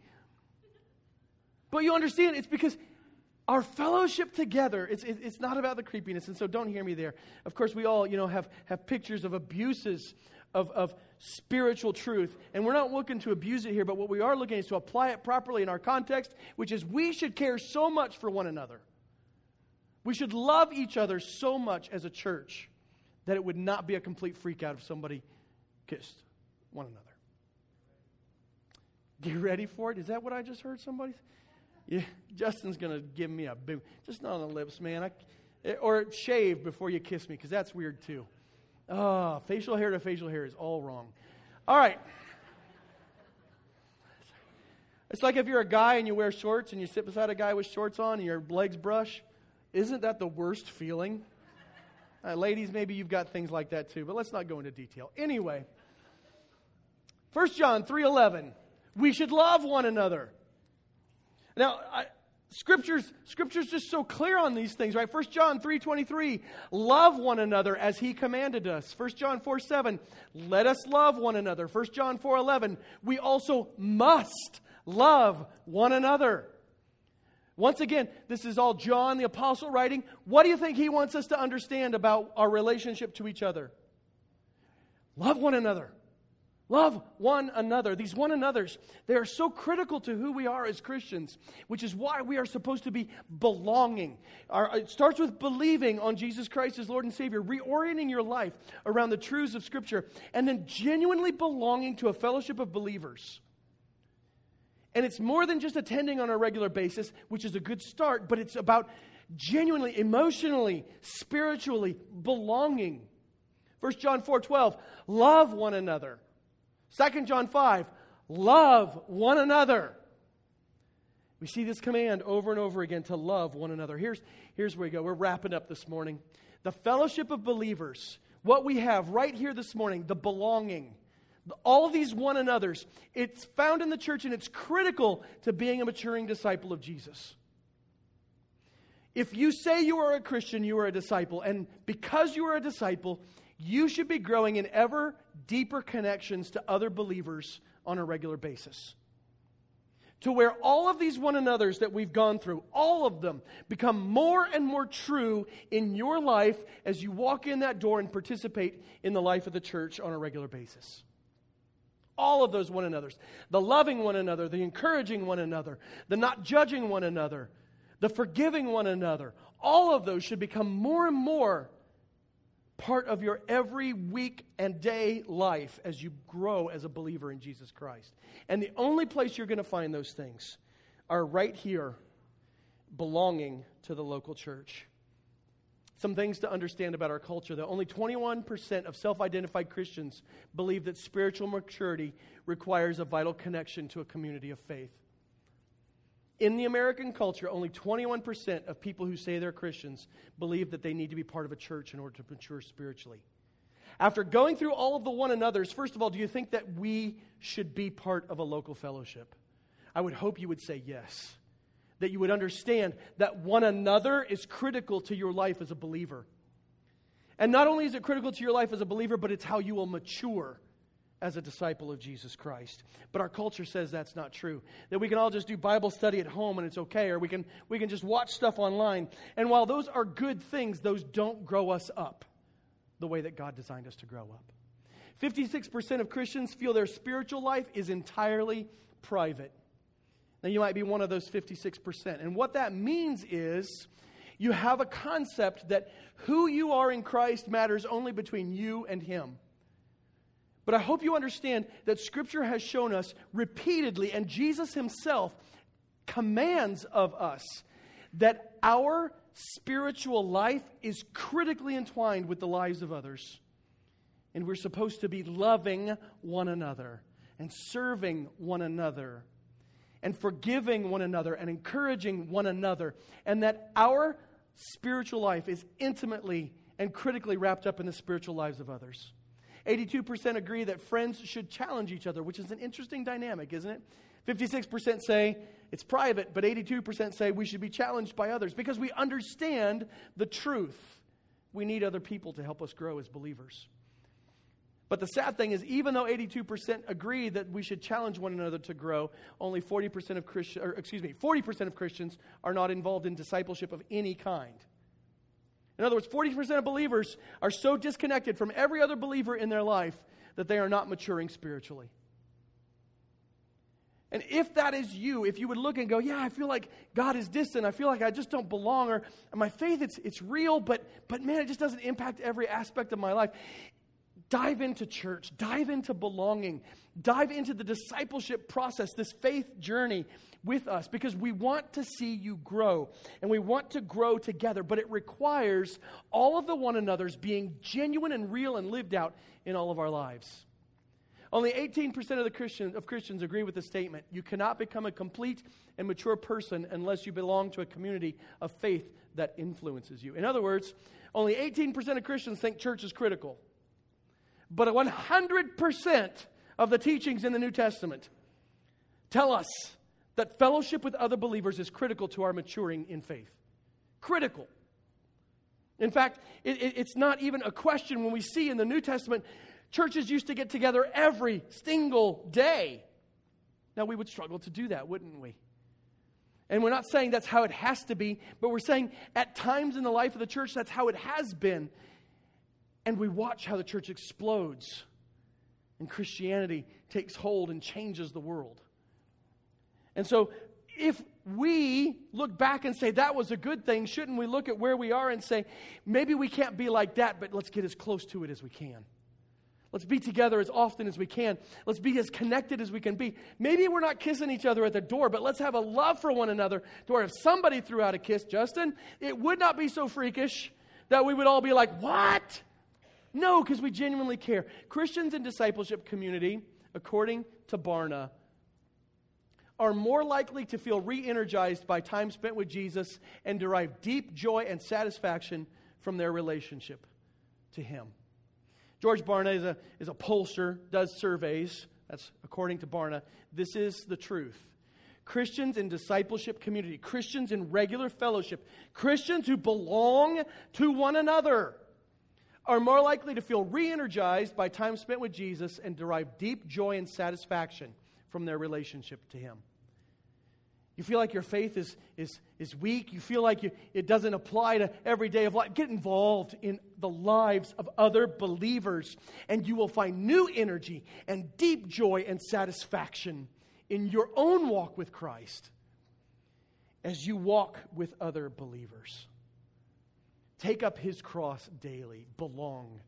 But you understand, it's because our fellowship together, it's, it's not about the creepiness, and so don't hear me there. Of course, we all, you know, have, have pictures of abuses of, of spiritual truth, and we're not looking to abuse it here, but what we are looking is to apply it properly in our context, which is we should care so much for one another. We should love each other so much as a church that it would not be a complete freak out if somebody kissed one another. Get ready for it? Is that what I just heard somebody? Yeah, Justin's going to give me a boot. Just not on the lips, man. I, or shave before you kiss me, because that's weird too. Oh, facial hair to facial hair is all wrong. All right. It's like if you're a guy and you wear shorts and you sit beside a guy with shorts on and your legs brush. Isn't that the worst feeling? Uh, ladies, maybe you've got things like that too, but let's not go into detail. Anyway, 1 John 3:11, we should love one another. Now, I, scriptures scriptures just so clear on these things right? 1 john 3.23 love one another as he commanded us. 1 john 4 7 let us love one another. 1 john 4 11 we also must love one another. Once again this is all john the apostle writing. What do you think he wants us to understand about our relationship to each other? Love one another Love one another. These one another's, they are so critical to who we are as Christians, which is why we are supposed to be belonging. Our, it starts with believing on Jesus Christ as Lord and Savior, reorienting your life around the truths of Scripture, and then genuinely belonging to a fellowship of believers. And it's more than just attending on a regular basis, which is a good start, but it's about genuinely, emotionally, spiritually belonging. 1 John 4 12, love one another. 2 John 5, love one another. We see this command over and over again to love one another. Here's, here's where we go. We're wrapping up this morning. The fellowship of believers, what we have right here this morning, the belonging, all these one another's, it's found in the church and it's critical to being a maturing disciple of Jesus. If you say you are a Christian, you are a disciple. And because you are a disciple, you should be growing in ever deeper connections to other believers on a regular basis. To where all of these one another's that we've gone through, all of them, become more and more true in your life as you walk in that door and participate in the life of the church on a regular basis. All of those one another's. The loving one another, the encouraging one another, the not judging one another, the forgiving one another. All of those should become more and more part of your every week and day life as you grow as a believer in Jesus Christ. And the only place you're going to find those things are right here, belonging to the local church. Some things to understand about our culture that only 21% of self identified Christians believe that spiritual maturity requires a vital connection to a community of faith. In the American culture, only 21% of people who say they're Christians believe that they need to be part of a church in order to mature spiritually. After going through all of the one another's, first of all, do you think that we should be part of a local fellowship? I would hope you would say yes. That you would understand that one another is critical to your life as a believer. And not only is it critical to your life as a believer, but it's how you will mature as a disciple of Jesus Christ. But our culture says that's not true. That we can all just do Bible study at home and it's okay, or we can, we can just watch stuff online. And while those are good things, those don't grow us up the way that God designed us to grow up. 56% of Christians feel their spiritual life is entirely private. Now, you might be one of those 56%. And what that means is you have a concept that who you are in Christ matters only between you and Him. But I hope you understand that Scripture has shown us repeatedly, and Jesus Himself commands of us that our spiritual life is critically entwined with the lives of others. And we're supposed to be loving one another and serving one another and forgiving one another and encouraging one another. And that our spiritual life is intimately and critically wrapped up in the spiritual lives of others. 82% agree that friends should challenge each other, which is an interesting dynamic, isn't it? 56% say it's private, but 82% say we should be challenged by others because we understand the truth. We need other people to help us grow as believers. But the sad thing is, even though 82% agree that we should challenge one another to grow, only 40% of Christians, excuse me, 40% of Christians are not involved in discipleship of any kind. In other words, 40% of believers are so disconnected from every other believer in their life that they are not maturing spiritually. And if that is you, if you would look and go, yeah, I feel like God is distant, I feel like I just don't belong, or my faith, it's, it's real, but, but man, it just doesn't impact every aspect of my life. Dive into church, dive into belonging, dive into the discipleship process, this faith journey with us because we want to see you grow and we want to grow together, but it requires all of the one another's being genuine and real and lived out in all of our lives. Only 18% of the Christian, of Christians agree with the statement. You cannot become a complete and mature person unless you belong to a community of faith that influences you. In other words, only 18% of Christians think church is critical. But 100% of the teachings in the New Testament tell us that fellowship with other believers is critical to our maturing in faith. Critical. In fact, it, it, it's not even a question when we see in the New Testament, churches used to get together every single day. Now, we would struggle to do that, wouldn't we? And we're not saying that's how it has to be, but we're saying at times in the life of the church, that's how it has been. And we watch how the church explodes and Christianity takes hold and changes the world. And so, if we look back and say that was a good thing, shouldn't we look at where we are and say, maybe we can't be like that, but let's get as close to it as we can? Let's be together as often as we can. Let's be as connected as we can be. Maybe we're not kissing each other at the door, but let's have a love for one another to where if somebody threw out a kiss, Justin, it would not be so freakish that we would all be like, What? No, because we genuinely care. Christians in discipleship community, according to Barna, are more likely to feel re energized by time spent with Jesus and derive deep joy and satisfaction from their relationship to Him. George Barna is a, is a pollster, does surveys. That's according to Barna. This is the truth. Christians in discipleship community, Christians in regular fellowship, Christians who belong to one another are more likely to feel re energized by time spent with Jesus and derive deep joy and satisfaction from their relationship to Him. You feel like your faith is, is, is weak. You feel like you, it doesn't apply to every day of life. Get involved in the lives of other believers, and you will find new energy and deep joy and satisfaction in your own walk with Christ as you walk with other believers. Take up his cross daily, belong.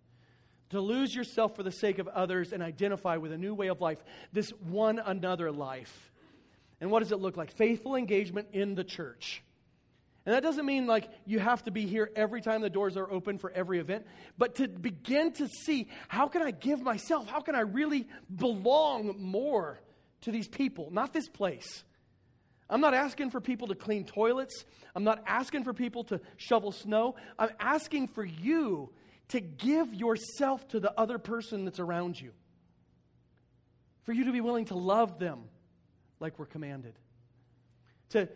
To lose yourself for the sake of others and identify with a new way of life, this one another life and what does it look like? Faithful engagement in the church. And that doesn't mean like you have to be here every time the doors are open for every event, but to begin to see how can I give myself? How can I really belong more to these people, not this place? I'm not asking for people to clean toilets. I'm not asking for people to shovel snow. I'm asking for you to give yourself to the other person that's around you. For you to be willing to love them like we're commanded. To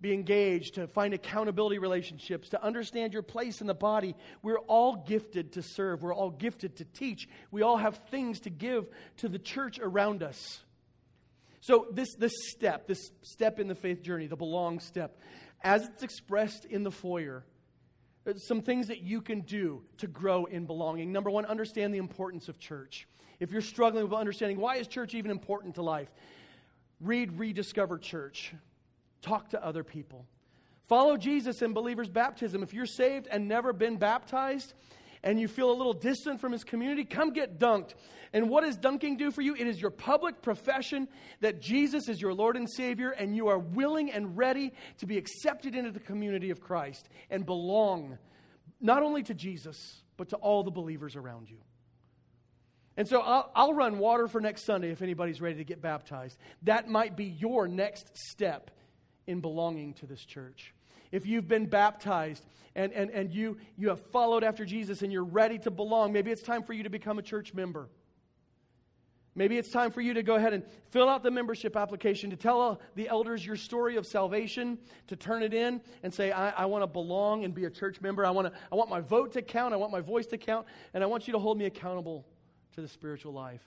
be engaged, to find accountability relationships, to understand your place in the body. We're all gifted to serve. We're all gifted to teach. We all have things to give to the church around us. So, this, this step, this step in the faith journey, the belong step, as it's expressed in the foyer, some things that you can do to grow in belonging. Number one, understand the importance of church. If you're struggling with understanding why is church even important to life, Read Rediscover Church. Talk to other people. Follow Jesus in believer's baptism. If you're saved and never been baptized, and you feel a little distant from his community, come get dunked. And what does dunking do for you? It is your public profession that Jesus is your Lord and Savior, and you are willing and ready to be accepted into the community of Christ and belong not only to Jesus, but to all the believers around you. And so I'll, I'll, run water for next Sunday if anybody's ready to get baptized. That might be your next step in belonging to this church. If you've been baptized and, and, and you, you have followed after Jesus and you're ready to belong, maybe it's time for you to become a church member. Maybe it's time for you to go ahead and fill out the membership application, to tell the elders your story of salvation, to turn it in and say, I, I want to belong and be a church member. I, wanna, I want my vote to count. I want my voice to count. And I want you to hold me accountable to the spiritual life.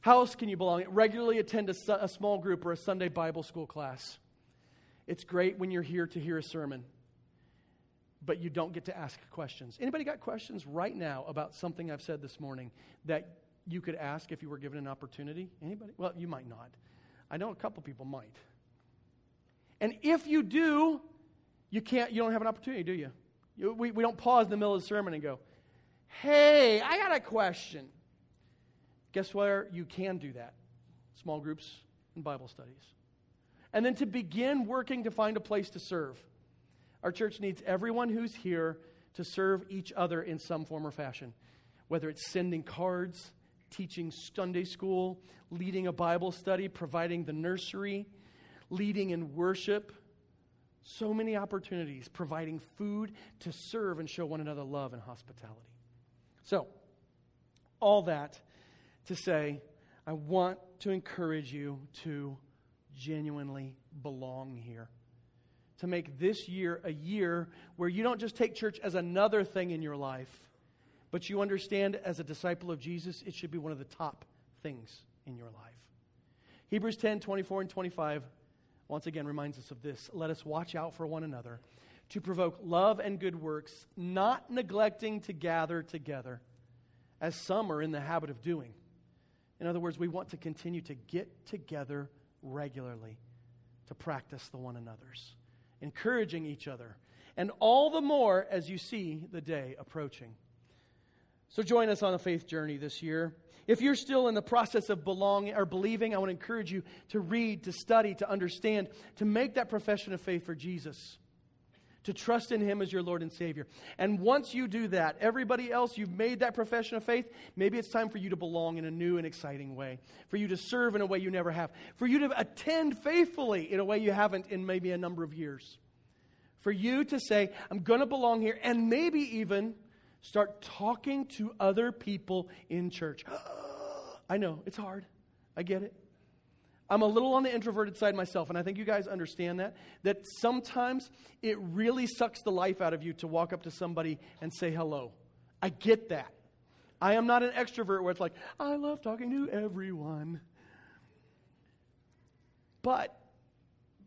How else can you belong? Regularly attend a, a small group or a Sunday Bible school class. It's great when you're here to hear a sermon, but you don't get to ask questions. Anybody got questions right now about something I've said this morning that you could ask if you were given an opportunity? Anybody? Well, you might not. I know a couple people might. And if you do, you can't. You don't have an opportunity, do you? you we, we don't pause in the middle of the sermon and go, Hey, I got a question. Guess where you can do that? Small groups and Bible studies. And then to begin working to find a place to serve. Our church needs everyone who's here to serve each other in some form or fashion, whether it's sending cards, teaching Sunday school, leading a Bible study, providing the nursery, leading in worship. So many opportunities, providing food to serve and show one another love and hospitality. So, all that to say, I want to encourage you to genuinely belong here. To make this year a year where you don't just take church as another thing in your life, but you understand as a disciple of Jesus, it should be one of the top things in your life. Hebrews 10 24 and 25 once again reminds us of this. Let us watch out for one another to provoke love and good works, not neglecting to gather together, as some are in the habit of doing. In other words, we want to continue to get together regularly to practice the one another's, encouraging each other, and all the more as you see the day approaching. So join us on a faith journey this year. If you're still in the process of belonging or believing, I want to encourage you to read, to study, to understand, to make that profession of faith for Jesus to trust in Him as your Lord and Savior. And once you do that, everybody else, you've made that profession of faith, maybe it's time for you to belong in a new and exciting way, for you to serve in a way you never have, for you to attend faithfully in a way you haven't in maybe a number of years, for you to say, I'm going to belong here, and maybe even start talking to other people in church. I know, it's hard. I get it. I'm a little on the introverted side myself, and I think you guys understand that. That sometimes it really sucks the life out of you to walk up to somebody and say hello. I get that. I am not an extrovert where it's like, I love talking to everyone. But,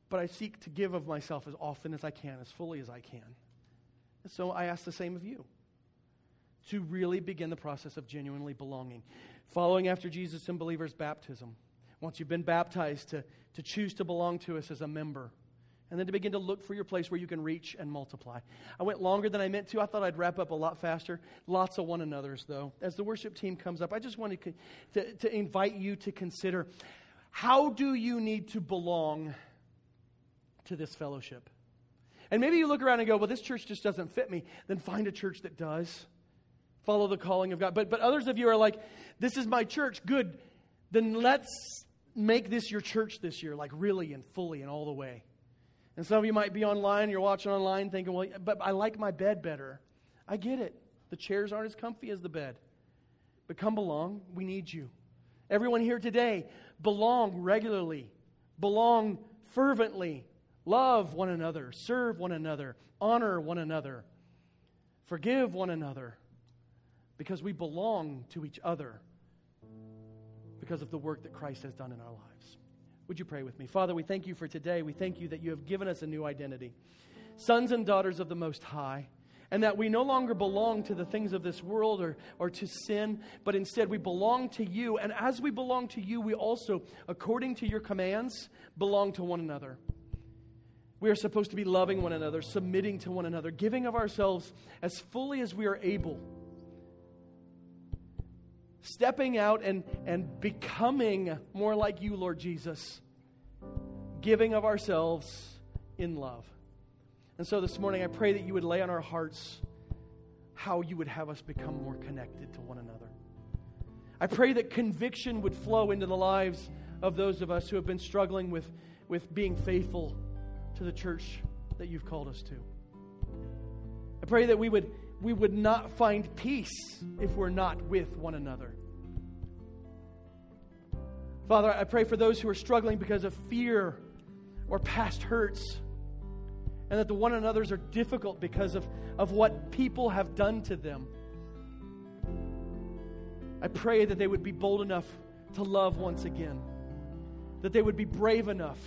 but I seek to give of myself as often as I can, as fully as I can. So I ask the same of you to really begin the process of genuinely belonging, following after Jesus in believers' baptism once you've been baptized, to, to choose to belong to us as a member. And then to begin to look for your place where you can reach and multiply. I went longer than I meant to. I thought I'd wrap up a lot faster. Lots of one another's, though. As the worship team comes up, I just wanted to, to, to invite you to consider how do you need to belong to this fellowship? And maybe you look around and go, well, this church just doesn't fit me. Then find a church that does. Follow the calling of God. But, but others of you are like, this is my church. Good. Then let's make this your church this year, like really and fully and all the way. And some of you might be online, you're watching online thinking, well, but I like my bed better. I get it. The chairs aren't as comfy as the bed. But come belong. We need you. Everyone here today, belong regularly, belong fervently, love one another, serve one another, honor one another, forgive one another, because we belong to each other because of the work that Christ has done in our lives. Would you pray with me? Father, we thank you for today. We thank you that you have given us a new identity, sons and daughters of the Most High, and that we no longer belong to the things of this world or, or to sin, but instead we belong to you. And as we belong to you, we also, according to your commands, belong to one another. We are supposed to be loving one another, submitting to one another, giving of ourselves as fully as we are able stepping out and, and becoming more like you, Lord Jesus, giving of ourselves in love. And so this morning, I pray that you would lay on our hearts how you would have us become more connected to one another. I pray that conviction would flow into the lives of those of us who have been struggling with, with being faithful to the church that you've called us to. I pray that we would we would not find peace if we're not with one another. Father, I pray for those who are struggling because of fear or past hurts, and that the one another's are difficult because of, of what people have done to them. I pray that they would be bold enough to love once again, that they would be brave enough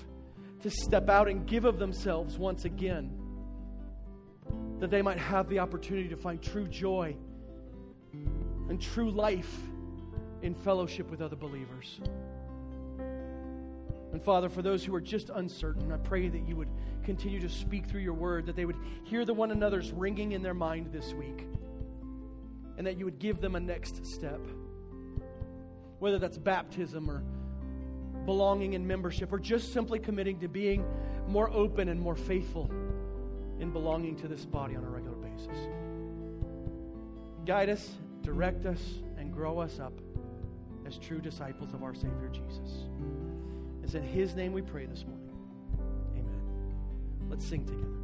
to step out and give of themselves once again that they might have the opportunity to find true joy and true life in fellowship with other believers. And Father, for those who are just uncertain, I pray that you would continue to speak through your word, that they would hear the one another's ringing in their mind this week, and that you would give them a next step. Whether that's baptism or belonging in membership, or just simply committing to being more open and more faithful in belonging to this body on a regular basis. Guide us, direct us, and grow us up. as true disciples of our Savior Jesus. It's in His name we pray this morning. Amen. Let's sing together.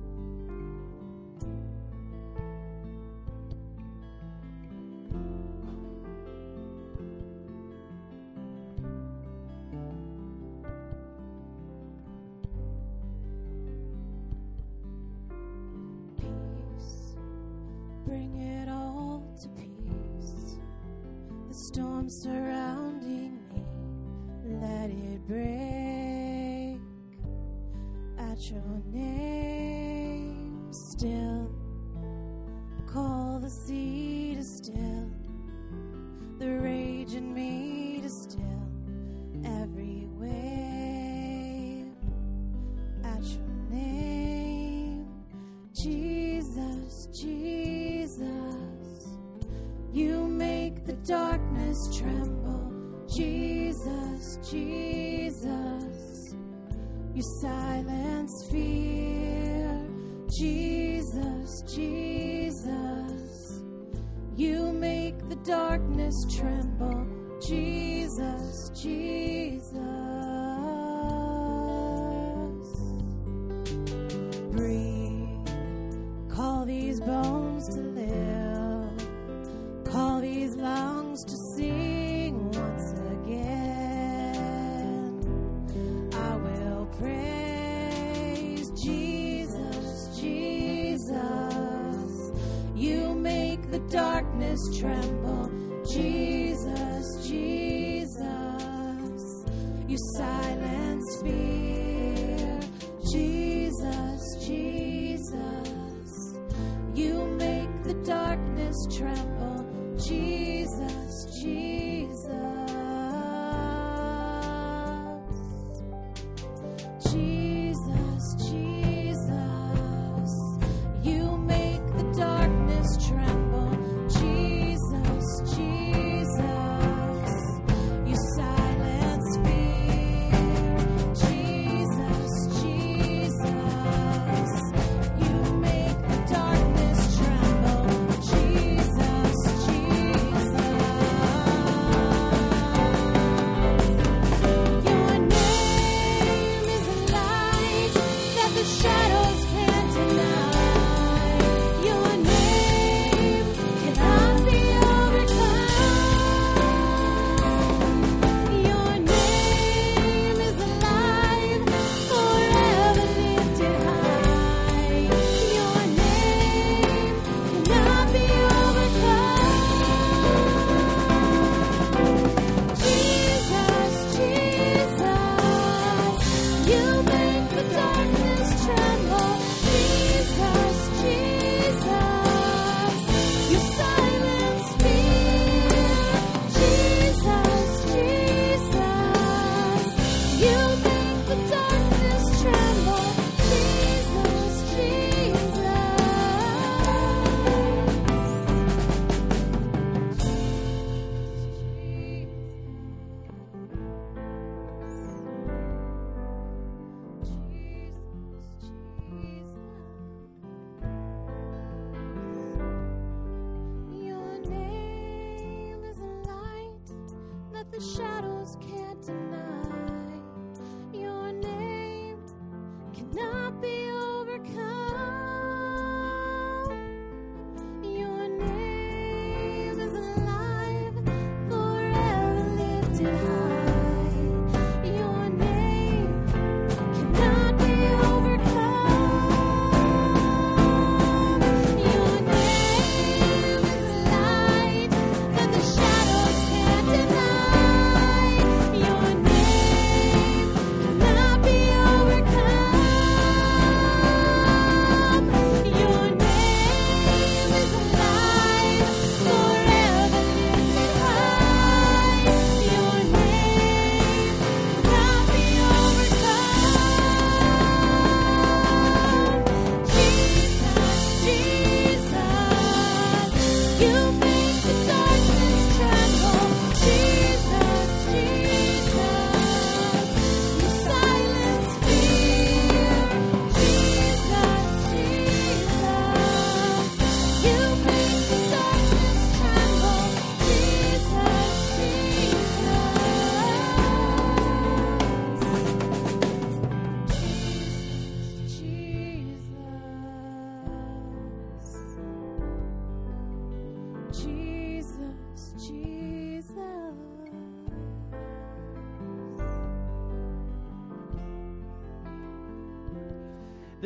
Darkness tremble. Jesus, Jesus.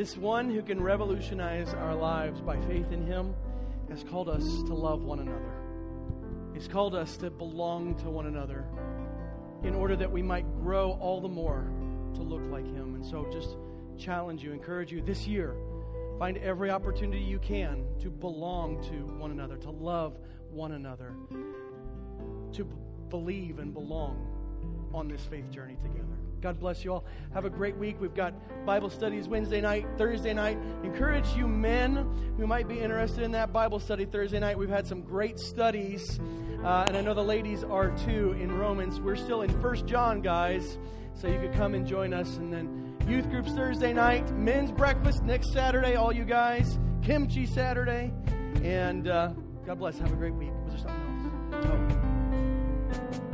This one who can revolutionize our lives by faith in him has called us to love one another. He's called us to belong to one another in order that we might grow all the more to look like him. And so just challenge you, encourage you this year, find every opportunity you can to belong to one another, to love one another, to b- believe and belong on this faith journey together. God bless you all. Have a great week. We've got Bible studies Wednesday night, Thursday night. Encourage you men who might be interested in that Bible study Thursday night. We've had some great studies, uh, and I know the ladies are too in Romans. We're still in First John, guys, so you could come and join us. And then youth groups Thursday night, men's breakfast next Saturday, all you guys, kimchi Saturday, and uh, God bless. Have a great week. Was there something else? Oh.